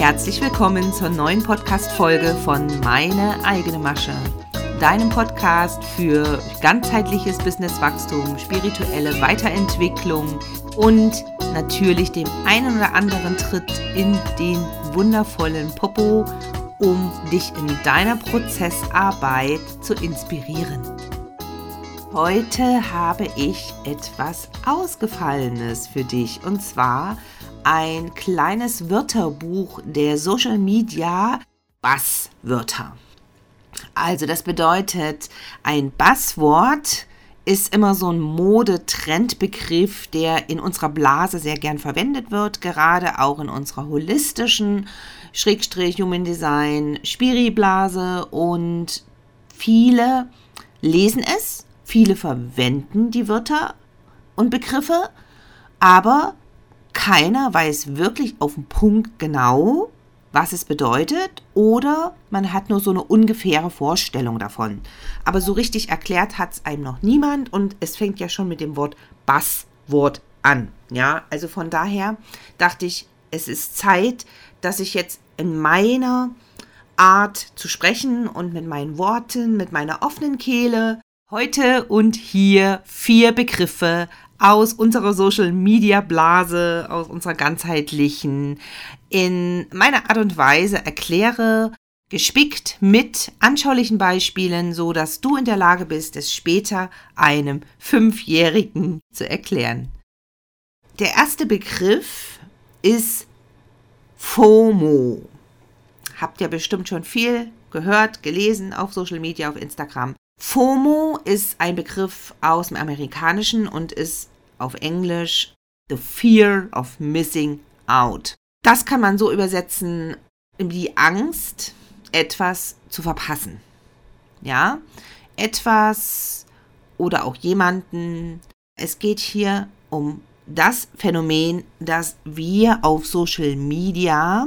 Herzlich willkommen zur neuen Podcast-Folge von Meine eigene Masche, deinem Podcast für ganzheitliches Businesswachstum, spirituelle Weiterentwicklung und natürlich dem einen oder anderen Tritt in den wundervollen Popo, um dich in deiner Prozessarbeit zu inspirieren. Heute habe ich etwas Ausgefallenes für dich und zwar ein kleines Wörterbuch der Social Media Basswörter. Also das bedeutet, ein Basswort ist immer so ein Mode-Trendbegriff, der in unserer Blase sehr gern verwendet wird, gerade auch in unserer holistischen Schrägstrich Human Design Spiri-Blase und viele lesen es Viele verwenden die Wörter und Begriffe, aber keiner weiß wirklich auf den Punkt genau, was es bedeutet oder man hat nur so eine ungefähre Vorstellung davon. Aber so richtig erklärt hat es einem noch niemand und es fängt ja schon mit dem Wort Basswort an. Ja, also von daher dachte ich, es ist Zeit, dass ich jetzt in meiner Art zu sprechen und mit meinen Worten, mit meiner offenen Kehle Heute und hier vier Begriffe aus unserer Social Media Blase, aus unserer ganzheitlichen, in meiner Art und Weise erkläre, gespickt mit anschaulichen Beispielen, so dass du in der Lage bist, es später einem Fünfjährigen zu erklären. Der erste Begriff ist FOMO. Habt ihr bestimmt schon viel gehört, gelesen auf Social Media, auf Instagram. FOMO ist ein Begriff aus dem Amerikanischen und ist auf Englisch The Fear of Missing Out. Das kann man so übersetzen, die Angst, etwas zu verpassen. Ja, etwas oder auch jemanden. Es geht hier um das Phänomen, dass wir auf Social Media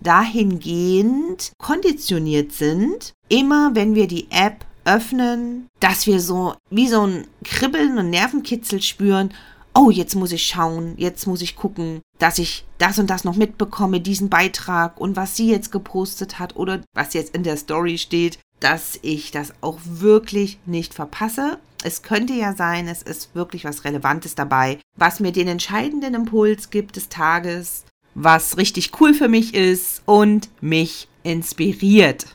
dahingehend konditioniert sind, immer wenn wir die App öffnen, dass wir so wie so ein Kribbeln und Nervenkitzel spüren. Oh, jetzt muss ich schauen, jetzt muss ich gucken, dass ich das und das noch mitbekomme, diesen Beitrag und was sie jetzt gepostet hat oder was jetzt in der Story steht, dass ich das auch wirklich nicht verpasse. Es könnte ja sein, es ist wirklich was Relevantes dabei, was mir den entscheidenden Impuls gibt des Tages, was richtig cool für mich ist und mich inspiriert.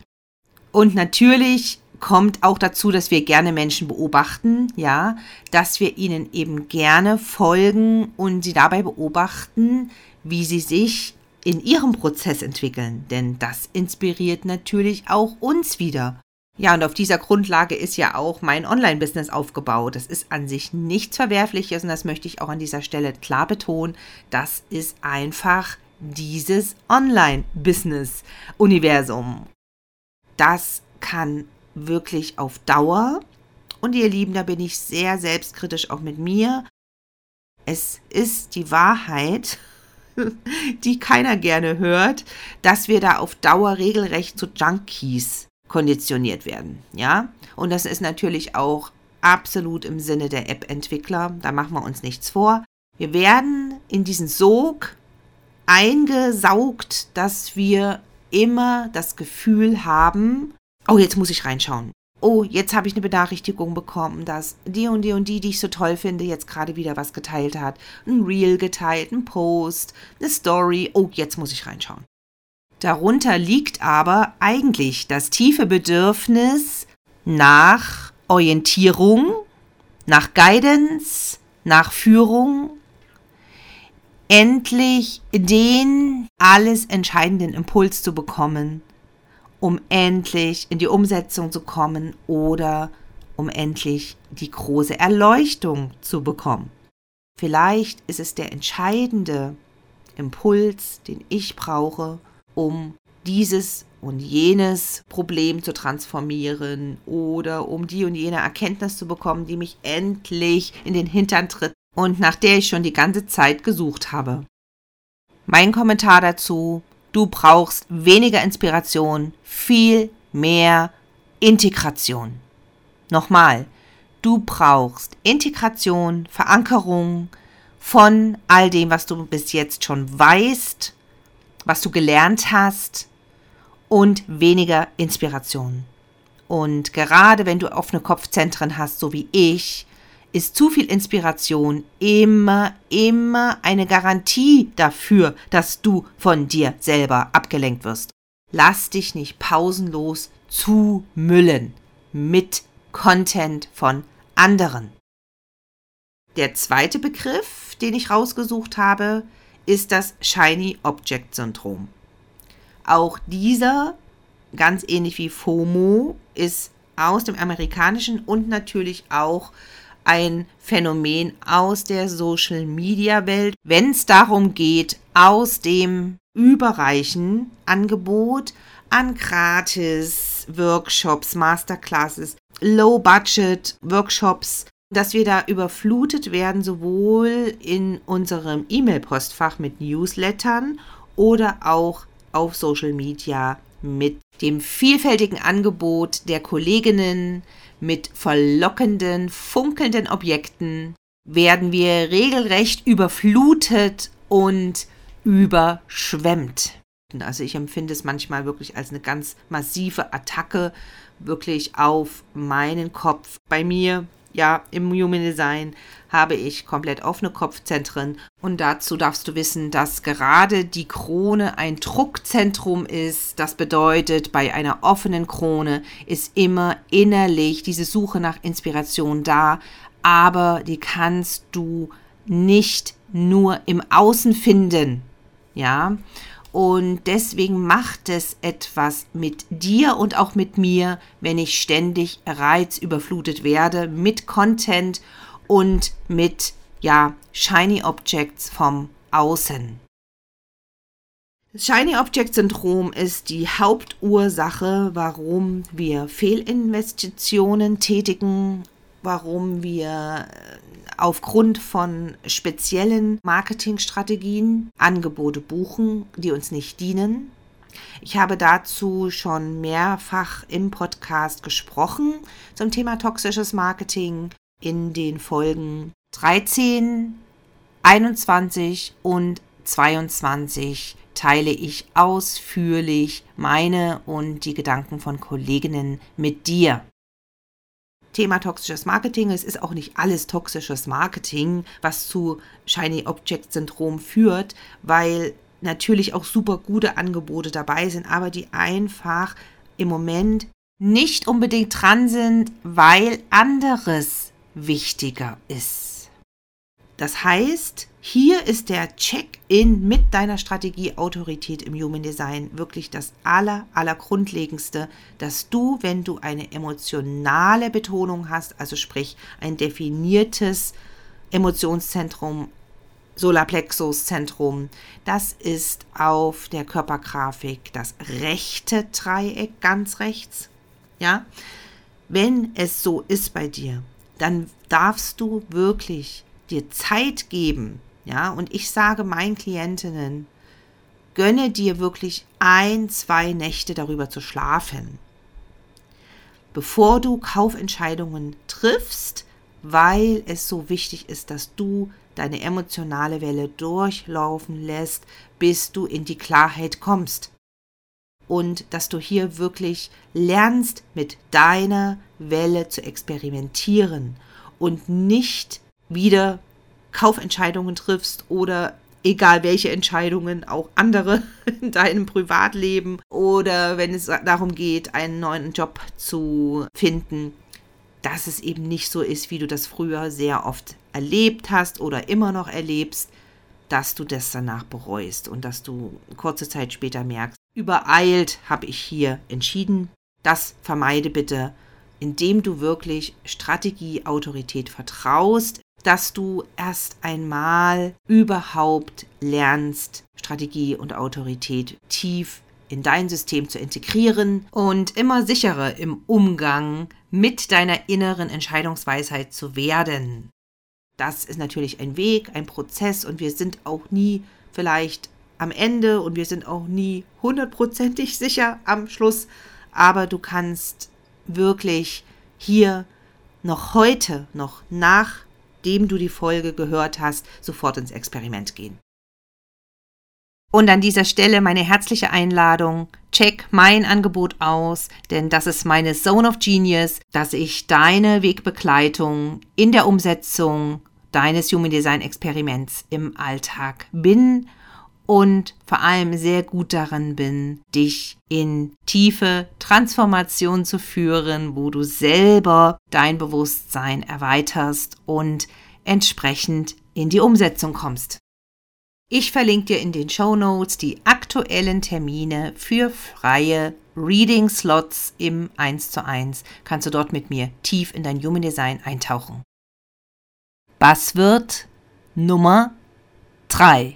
Und natürlich kommt auch dazu, dass wir gerne Menschen beobachten, ja, dass wir ihnen eben gerne folgen und sie dabei beobachten, wie sie sich in ihrem Prozess entwickeln, denn das inspiriert natürlich auch uns wieder. Ja, und auf dieser Grundlage ist ja auch mein Online-Business aufgebaut. Das ist an sich nichts Verwerfliches und das möchte ich auch an dieser Stelle klar betonen. Das ist einfach dieses Online-Business-Universum. Das kann wirklich auf Dauer. Und ihr Lieben, da bin ich sehr selbstkritisch auch mit mir. Es ist die Wahrheit, die keiner gerne hört, dass wir da auf Dauer regelrecht zu Junkies konditioniert werden. Ja, und das ist natürlich auch absolut im Sinne der App-Entwickler. Da machen wir uns nichts vor. Wir werden in diesen Sog eingesaugt, dass wir immer das Gefühl haben, oh, jetzt muss ich reinschauen. Oh, jetzt habe ich eine Benachrichtigung bekommen, dass die und die und die, die ich so toll finde, jetzt gerade wieder was geteilt hat. Ein Reel geteilt, ein Post, eine Story. Oh, jetzt muss ich reinschauen. Darunter liegt aber eigentlich das tiefe Bedürfnis nach Orientierung, nach Guidance, nach Führung, endlich den alles entscheidenden Impuls zu bekommen, um endlich in die Umsetzung zu kommen oder um endlich die große Erleuchtung zu bekommen. Vielleicht ist es der entscheidende Impuls, den ich brauche, um dieses und jenes Problem zu transformieren oder um die und jene Erkenntnis zu bekommen, die mich endlich in den Hintern tritt und nach der ich schon die ganze Zeit gesucht habe. Mein Kommentar dazu, Du brauchst weniger Inspiration, viel mehr Integration. Nochmal, du brauchst was du gelernt hast und weniger Inspiration. Und gerade wenn du offene Kopfzentren hast, so wie ich, ist zu viel Inspiration immer, immer eine Garantie dafür, dass du von dir selber abgelenkt wirst. Lass dich nicht pausenlos zumüllen mit Content von anderen. Der zweite Begriff, den ich rausgesucht habe, ist das Shiny Object Syndrom. Auch dieser, ganz ähnlich wie FOMO, ist aus dem amerikanischen und natürlich auch ein Phänomen aus der Social-Media-Welt, wenn es darum geht, aus dem überreichen Angebot an Gratis-Workshops, Masterclasses, Low-Budget-Workshops, dass wir da überflutet werden, sowohl in unserem E-Mail-Postfach mit Newslettern oder auch auf Social Media mit dem vielfältigen Angebot der Kolleginnen, mit verlockenden, funkelnden Objekten werden wir regelrecht überflutet und überschwemmt. Also ich empfinde es manchmal wirklich als eine ganz massive Attacke wirklich auf meinen Kopf. Bei mir ja, im Human Design habe ich komplett offene Kopfzentren und dazu darfst du wissen, dass gerade die Krone ein Druckzentrum ist. Das bedeutet, bei einer offenen Krone ist immer innerlich diese Suche nach Inspiration da, aber die kannst du nicht nur im Außen finden. Ja, und deswegen macht es etwas mit dir und auch mit mir, wenn ich ständig reizüberflutet werde mit Content und mit ja, Shiny Objects vom Außen. Das Shiny Object Syndrom ist die Hauptursache, warum wir Fehlinvestitionen tätigen, warum wir aufgrund von speziellen Marketingstrategien Angebote buchen, die uns nicht dienen. Ich habe dazu schon mehrfach im Podcast gesprochen zum Thema toxisches Marketing in den Folgen 13, 21 und 22 teile ich ausführlich meine und die Gedanken von Kolleginnen mit dir. Thema toxisches Marketing. Es ist auch nicht alles toxisches Marketing, was zu Shiny Object Syndrom führt, weil natürlich auch super gute Angebote dabei sind, aber die einfach im Moment nicht unbedingt dran sind, weil anderes wichtiger ist. Das heißt, hier ist der Check-in mit deiner Strategie Autorität im Human Design wirklich das aller, aller Grundlegendste, dass du, wenn du eine emotionale Betonung hast, also sprich ein definiertes Emotionszentrum, Solarplexuszentrum, das ist auf der Körpergrafik das rechte Dreieck ganz rechts. Ja, wenn es so ist bei dir, dann darfst du wirklich dir Zeit geben, ja, und ich sage meinen Klientinnen, gönne dir wirklich ein, zwei Nächte darüber zu schlafen, bevor du Kaufentscheidungen triffst, weil es so wichtig ist, dass du deine emotionale Welle durchlaufen lässt, bis du in die Klarheit kommst. Und dass du hier wirklich lernst, mit deiner Welle zu experimentieren und nicht wieder Kaufentscheidungen triffst oder egal welche Entscheidungen, auch andere in deinem Privatleben oder wenn es darum geht, einen neuen Job zu finden, dass es eben nicht so ist, wie du das früher sehr oft erlebt hast oder immer noch erlebst, dass du das danach bereust und dass du kurze Zeit später merkst, übereilt habe ich hier entschieden. Das vermeide bitte, indem du wirklich Strategie, Autorität vertraust, dass du erst einmal überhaupt lernst, Strategie und Autorität tief in dein System zu integrieren und immer sicherer im Umgang mit deiner inneren Entscheidungsweisheit zu werden. Das ist natürlich ein Weg, ein Prozess und wir sind auch nie vielleicht am Ende und wir sind auch nie hundertprozentig sicher am Schluss, aber du kannst wirklich hier noch heute, noch nach nachdem du die Folge gehört hast, sofort ins Experiment gehen. Und an dieser Stelle meine herzliche Einladung. Check mein Angebot aus, denn das ist meine Zone of Genius, dass ich deine Wegbegleitung in der Umsetzung deines Human Design Experiments im Alltag bin und vor allem sehr gut darin bin, dich in tiefe Transformation zu führen, wo du selber dein Bewusstsein erweiterst und entsprechend in die Umsetzung kommst. Ich verlinke dir in den Show Notes die aktuellen Termine für freie Reading Slots im 1 zu 1. Kannst du dort mit mir tief in dein Human Design eintauchen. Buzzword Nummer 3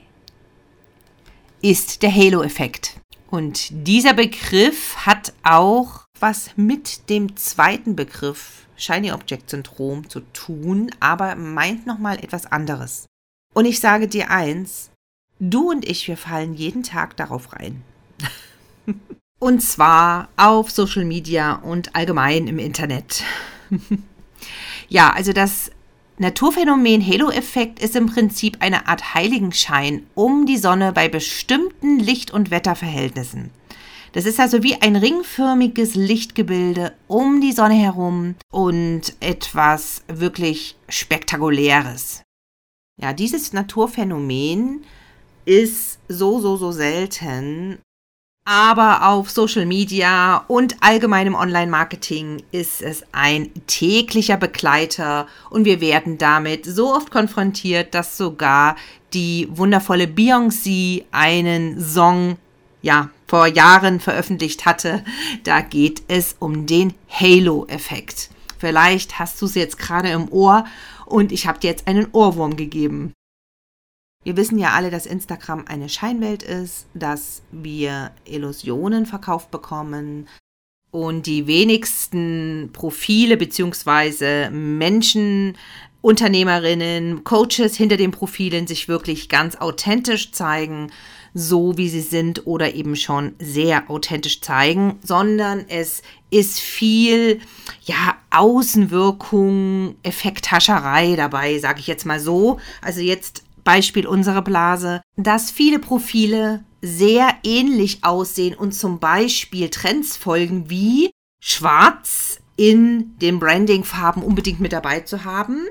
ist der Halo-Effekt. Und dieser Begriff hat auch was mit dem zweiten Begriff Shiny Object Syndrom zu tun, aber meint nochmal etwas anderes. Und ich sage dir eins, Du und ich, wir fallen jeden Tag darauf rein. und zwar auf Social Media und allgemein im Internet. ja, also das Naturphänomen Halo-Effekt ist im Prinzip eine Art Heiligenschein um die Sonne bei bestimmten Licht- und Wetterverhältnissen. Das ist also wie ein ringförmiges Lichtgebilde um die Sonne herum und etwas wirklich Spektakuläres. Ja, dieses Naturphänomen ist so, so, so selten. Aber auf Social Media und allgemeinem Online-Marketing ist es ein täglicher Begleiter und wir werden damit so oft konfrontiert, dass sogar die wundervolle Beyoncé einen Song ja, vor Jahren veröffentlicht hatte. Da geht es um den Halo-Effekt. Vielleicht hast du es jetzt gerade im Ohr und ich habe dir jetzt einen Ohrwurm gegeben. Wir wissen ja alle, dass Instagram eine Scheinwelt ist, dass wir Illusionen verkauft bekommen und die wenigsten Profile bzw. Menschen, Unternehmerinnen, Coaches hinter den Profilen sich wirklich ganz authentisch zeigen, so wie sie sind oder eben schon sehr authentisch zeigen, sondern es ist viel ja Außenwirkung, Effekthascherei dabei, sage ich jetzt mal so. Also jetzt Beispiel unsere Blase, dass viele Profile sehr ähnlich aussehen und zum Beispiel Trends folgen wie schwarz in den Brandingfarben unbedingt mit dabei zu haben.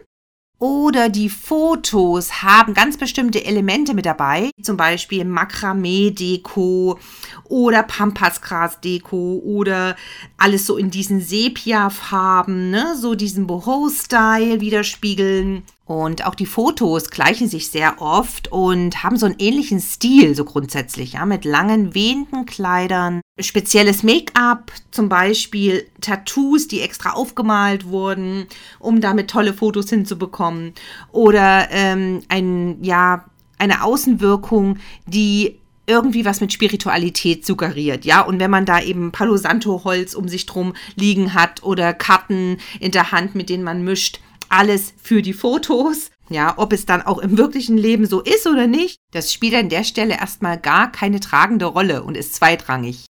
Oder die Fotos haben ganz bestimmte Elemente mit dabei, zum Beispiel Makramee-Deko oder Pampasgras-Deko oder alles so in diesen Sepia-Farben, ne? so diesen Boho-Style widerspiegeln. Und auch die Fotos gleichen sich sehr oft und haben so einen ähnlichen Stil, so grundsätzlich, ja, mit langen, wehenden Kleidern, spezielles Make-up, zum Beispiel Tattoos, die extra aufgemalt wurden, um damit tolle Fotos hinzubekommen. Oder ähm, ein, ja, eine Außenwirkung, die irgendwie was mit Spiritualität suggeriert, ja. Und wenn man da eben Palo Santo Holz um sich drum liegen hat oder Karten in der Hand, mit denen man mischt, alles für die Fotos. Ja, ob es dann auch im wirklichen Leben so ist oder nicht, das spielt an der Stelle erstmal gar keine tragende Rolle und ist zweitrangig.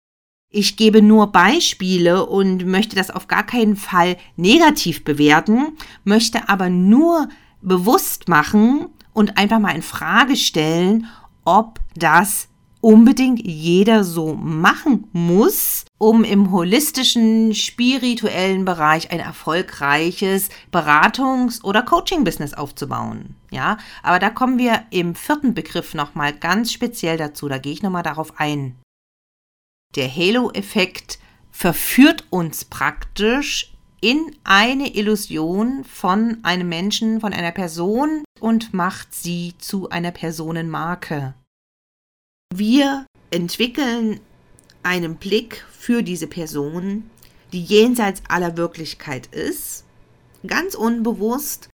Ich gebe nur Beispiele und möchte das auf gar keinen Fall negativ bewerten, möchte aber nur bewusst machen und einfach mal in Frage stellen, ob das unbedingt jeder so machen muss, um im holistischen, spirituellen Bereich ein erfolgreiches Beratungs- oder Coaching-Business aufzubauen. Ja, aber da kommen wir im vierten Begriff nochmal ganz speziell dazu. Da gehe ich nochmal darauf ein. Der Halo-Effekt verführt uns praktisch in eine Illusion von einem Menschen, von einer Person und macht sie zu einer Personenmarke. Wir entwickeln einen Blick für diese Person, die jenseits aller Wirklichkeit ist, ganz unbewusst,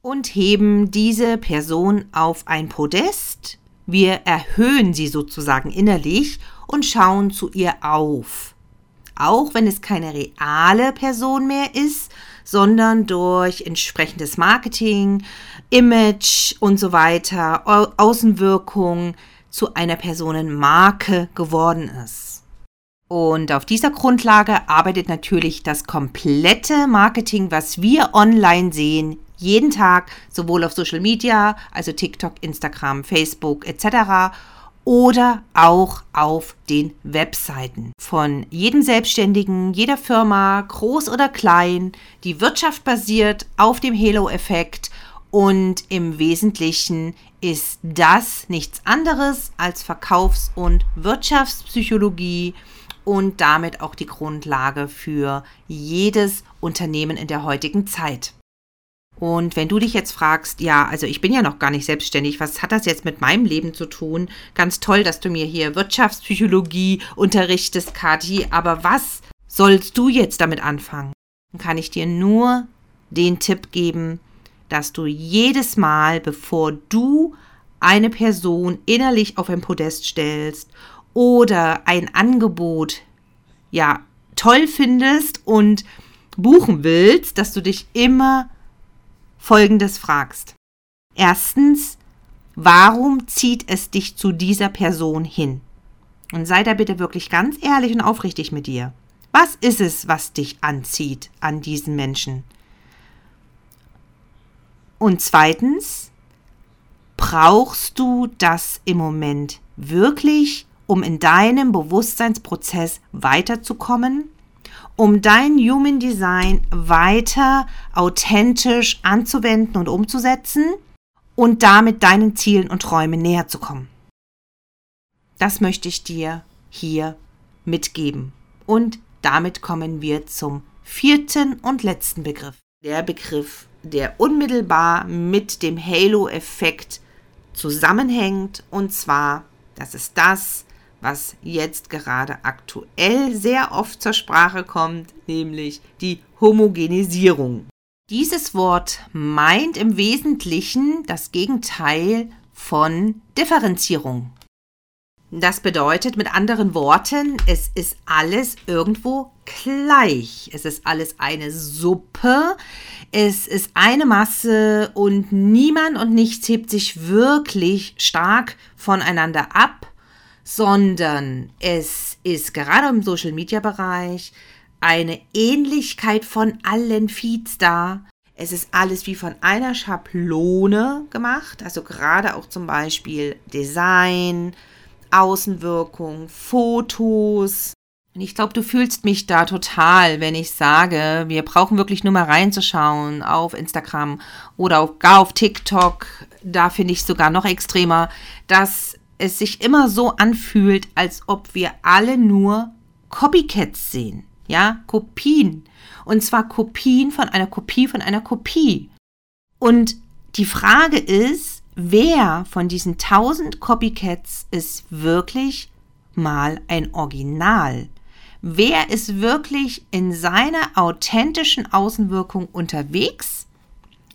und heben diese Person auf ein Podest. Wir erhöhen sie sozusagen innerlich und schauen zu ihr auf. Auch wenn es keine reale Person mehr ist, sondern durch entsprechendes Marketing, Image und so weiter, Außenwirkung zu einer Personenmarke geworden ist. Und auf dieser Grundlage arbeitet natürlich das komplette Marketing, was wir online sehen, jeden Tag, sowohl auf Social Media, also TikTok, Instagram, Facebook etc., oder auch auf den Webseiten von jedem Selbstständigen, jeder Firma, groß oder klein. Die Wirtschaft basiert auf dem Halo-Effekt und im Wesentlichen ist das nichts anderes als Verkaufs- und Wirtschaftspsychologie und damit auch die Grundlage für jedes Unternehmen in der heutigen Zeit. Und wenn du dich jetzt fragst, ja, also ich bin ja noch gar nicht selbstständig, was hat das jetzt mit meinem Leben zu tun? Ganz toll, dass du mir hier Wirtschaftspsychologie unterrichtest, Kathi, aber was sollst du jetzt damit anfangen? Dann kann ich dir nur den Tipp geben, dass du jedes Mal, bevor du eine Person innerlich auf ein Podest stellst oder ein Angebot, ja, toll findest und buchen willst, dass du dich immer Folgendes fragst. Erstens, warum zieht es dich zu dieser Person hin? Und sei da bitte wirklich ganz ehrlich und aufrichtig mit dir. Was ist es, was dich anzieht an diesen Menschen? Und zweitens, brauchst du das im Moment wirklich, um in deinem Bewusstseinsprozess weiterzukommen? um dein Human Design weiter authentisch anzuwenden und umzusetzen und damit deinen Zielen und Träumen näher zu kommen. Das möchte ich dir hier mitgeben. Und damit kommen wir zum vierten und letzten Begriff. Der Begriff, der unmittelbar mit dem Halo-Effekt zusammenhängt. Und zwar, das ist das, was jetzt gerade aktuell sehr oft zur Sprache kommt, nämlich die Homogenisierung. Dieses Wort meint im Wesentlichen das Gegenteil von Differenzierung. Das bedeutet mit anderen Worten, es ist alles irgendwo gleich. Es ist alles eine Suppe. Es ist eine Masse und niemand und nichts hebt sich wirklich stark voneinander ab sondern es ist gerade im Social-Media-Bereich eine Ähnlichkeit von allen Feeds da. Es ist alles wie von einer Schablone gemacht, also gerade auch zum Beispiel Design, Außenwirkung, Fotos. Und ich glaube, du fühlst mich da total, wenn ich sage, wir brauchen wirklich nur mal reinzuschauen auf Instagram oder auch gar auf TikTok. Da finde ich sogar noch extremer, dass es sich immer so anfühlt, als ob wir alle nur Copycats sehen. Ja, Kopien. Und zwar Kopien von einer Kopie von einer Kopie. Und die Frage ist, wer von diesen tausend Copycats ist wirklich mal ein Original? Wer ist wirklich in seiner authentischen Außenwirkung unterwegs?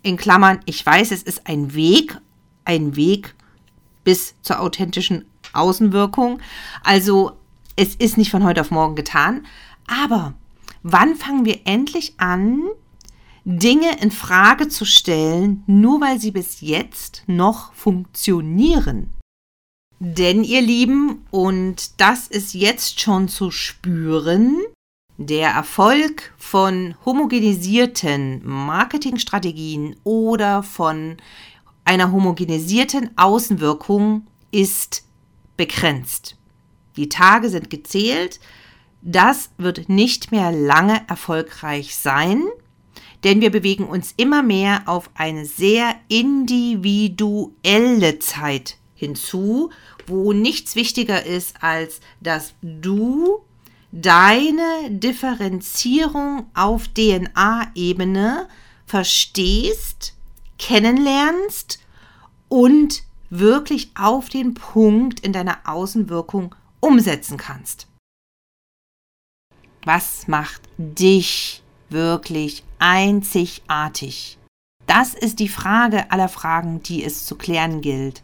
In Klammern, ich weiß, es ist ein Weg, ein Weg bis zur authentischen Außenwirkung. Also es ist nicht von heute auf morgen getan. Aber wann fangen wir endlich an, Dinge in Frage zu stellen, nur weil sie bis jetzt noch funktionieren? Denn ihr Lieben, und das ist jetzt schon zu spüren, der Erfolg von homogenisierten Marketingstrategien oder von einer homogenisierten Außenwirkung ist begrenzt. Die Tage sind gezählt. Das wird nicht mehr lange erfolgreich sein, denn wir bewegen uns immer mehr auf eine sehr individuelle Zeit hinzu, wo nichts wichtiger ist, als dass du deine Differenzierung auf DNA-Ebene verstehst, kennenlernst und wirklich auf den Punkt in deiner Außenwirkung umsetzen kannst. Was macht dich wirklich einzigartig? Das ist die Frage aller Fragen, die es zu klären gilt.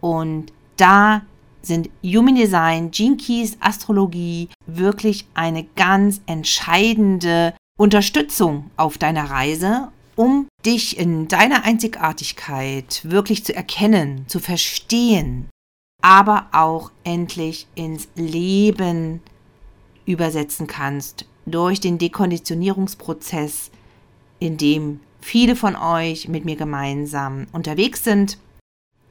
Und da sind Human Design, Gene Keys, Astrologie wirklich eine ganz entscheidende Unterstützung auf deiner Reise um dich in deiner Einzigartigkeit wirklich zu erkennen, zu verstehen, aber auch endlich ins Leben übersetzen kannst durch den Dekonditionierungsprozess, in dem viele von euch mit mir gemeinsam unterwegs sind.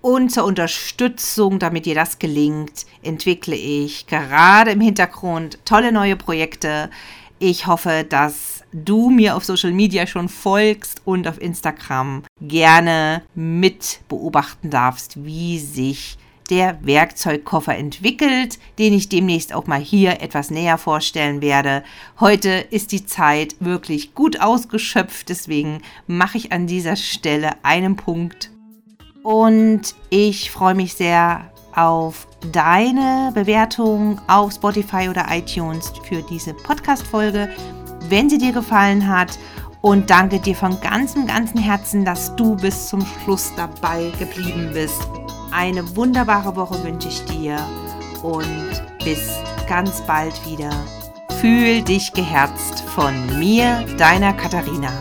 Und zur Unterstützung, damit dir das gelingt, entwickle ich gerade im Hintergrund tolle neue Projekte. Ich hoffe, dass du mir auf Social Media schon folgst und auf Instagram gerne mit beobachten darfst, wie sich der Werkzeugkoffer entwickelt, den ich demnächst auch mal hier etwas näher vorstellen werde. Heute ist die Zeit wirklich gut ausgeschöpft, deswegen mache ich an dieser Stelle einen Punkt. Und ich freue mich sehr auf deine Bewertung auf Spotify oder iTunes für diese Podcast-Folge, wenn sie dir gefallen hat. Und danke dir von ganzem, ganzem Herzen, dass du bis zum Schluss dabei geblieben bist. Eine wunderbare Woche wünsche ich dir und bis ganz bald wieder. Fühl dich geherzt von mir, deiner Katharina.